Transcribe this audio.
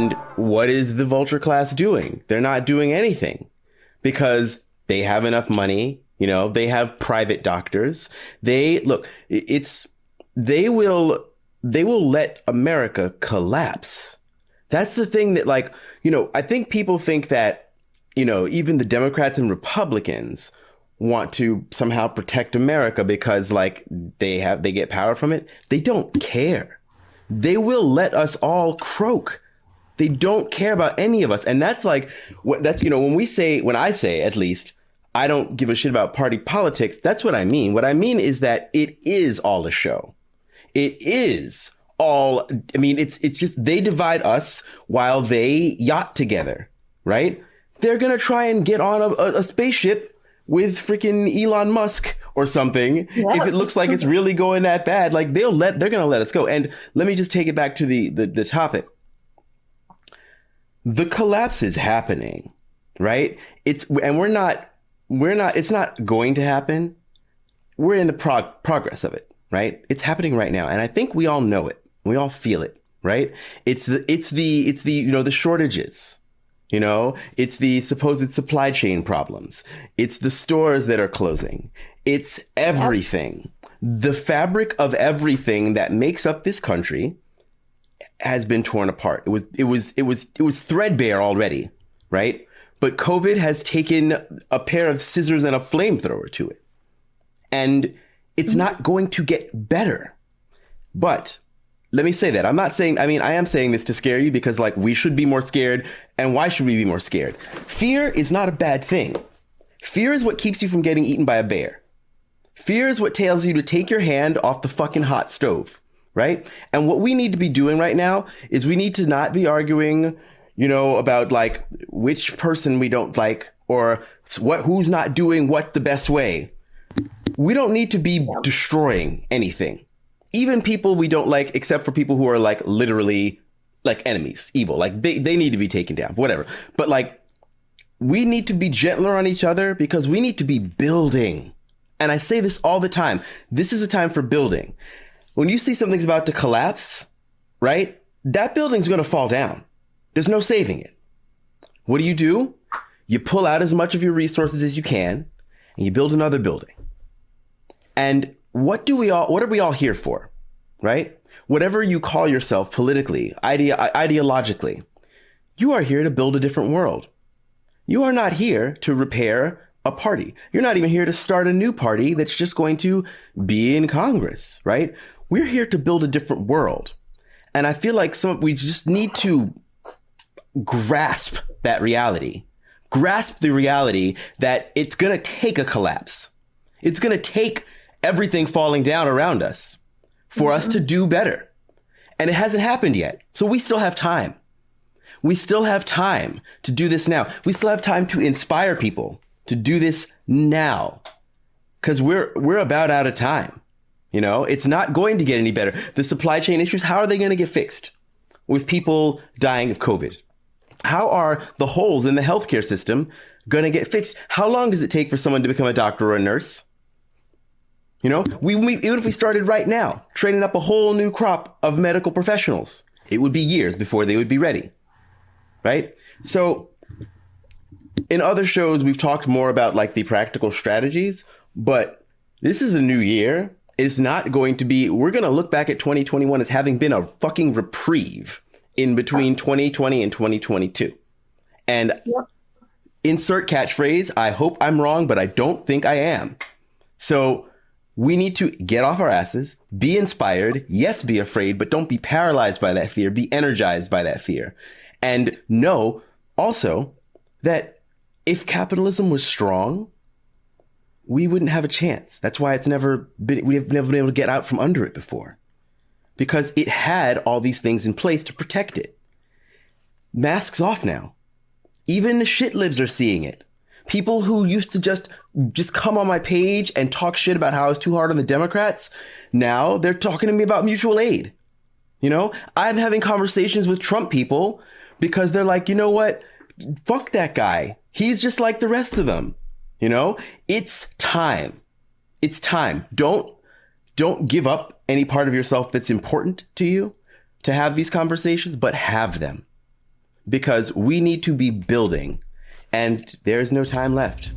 And what is the vulture class doing? They're not doing anything because they have enough money. You know, they have private doctors. They look, it's, they will, they will let America collapse. That's the thing that like, you know, I think people think that, you know, even the Democrats and Republicans want to somehow protect America because like they have, they get power from it. They don't care. They will let us all croak. They don't care about any of us. And that's like, that's, you know, when we say, when I say at least, I don't give a shit about party politics, that's what I mean. What I mean is that it is all a show. It is all, I mean, it's, it's just, they divide us while they yacht together, right? They're going to try and get on a, a, a spaceship with freaking Elon Musk or something. Yeah. If it looks like it's really going that bad, like they'll let, they're to let us go. And let me just take it back to the, the, the topic. The collapse is happening, right? It's, and we're not, we're not, it's not going to happen. We're in the prog- progress of it, right? It's happening right now. And I think we all know it. We all feel it, right? It's the, it's the, it's the, you know, the shortages. You know, it's the supposed supply chain problems. It's the stores that are closing. It's everything. The fabric of everything that makes up this country has been torn apart. It was, it was, it was, it was threadbare already, right? But COVID has taken a pair of scissors and a flamethrower to it. And it's not going to get better. But let me say that. I'm not saying, I mean, I am saying this to scare you because, like, we should be more scared. And why should we be more scared? Fear is not a bad thing. Fear is what keeps you from getting eaten by a bear. Fear is what tells you to take your hand off the fucking hot stove, right? And what we need to be doing right now is we need to not be arguing, you know, about like which person we don't like or what, who's not doing what the best way. We don't need to be destroying anything even people we don't like, except for people who are like literally like enemies, evil, like they, they need to be taken down, whatever. But like, we need to be gentler on each other because we need to be building. And I say this all the time. This is a time for building. When you see something's about to collapse, right? That building's going to fall down. There's no saving it. What do you do? You pull out as much of your resources as you can and you build another building. And what do we all, what are we all here for? Right? Whatever you call yourself politically, ide- ideologically, you are here to build a different world. You are not here to repair a party. You're not even here to start a new party that's just going to be in Congress, right? We're here to build a different world. And I feel like some, we just need to grasp that reality, grasp the reality that it's going to take a collapse. It's going to take everything falling down around us for mm-hmm. us to do better. And it hasn't happened yet. So we still have time. We still have time to do this now. We still have time to inspire people to do this now. Cause we're, we're about out of time. You know, it's not going to get any better. The supply chain issues, how are they going to get fixed with people dying of COVID? How are the holes in the healthcare system going to get fixed? How long does it take for someone to become a doctor or a nurse? You know, we, we, even if we started right now, training up a whole new crop of medical professionals, it would be years before they would be ready. Right? So in other shows, we've talked more about like the practical strategies, but this is a new year. It's not going to be, we're going to look back at 2021 as having been a fucking reprieve in between 2020 and 2022. And insert catchphrase, I hope I'm wrong, but I don't think I am. So we need to get off our asses, be inspired, yes, be afraid, but don't be paralyzed by that fear, be energized by that fear. And know also that if capitalism was strong, we wouldn't have a chance. That's why it's never been, we've never been able to get out from under it before. Because it had all these things in place to protect it. Masks off now. Even the shit libs are seeing it people who used to just just come on my page and talk shit about how I was too hard on the Democrats, now they're talking to me about mutual aid. You know, I'm having conversations with Trump people because they're like, you know what? Fuck that guy. He's just like the rest of them. You know, it's time. It's time. Don't, don't give up any part of yourself that's important to you to have these conversations, but have them. because we need to be building and there's no time left.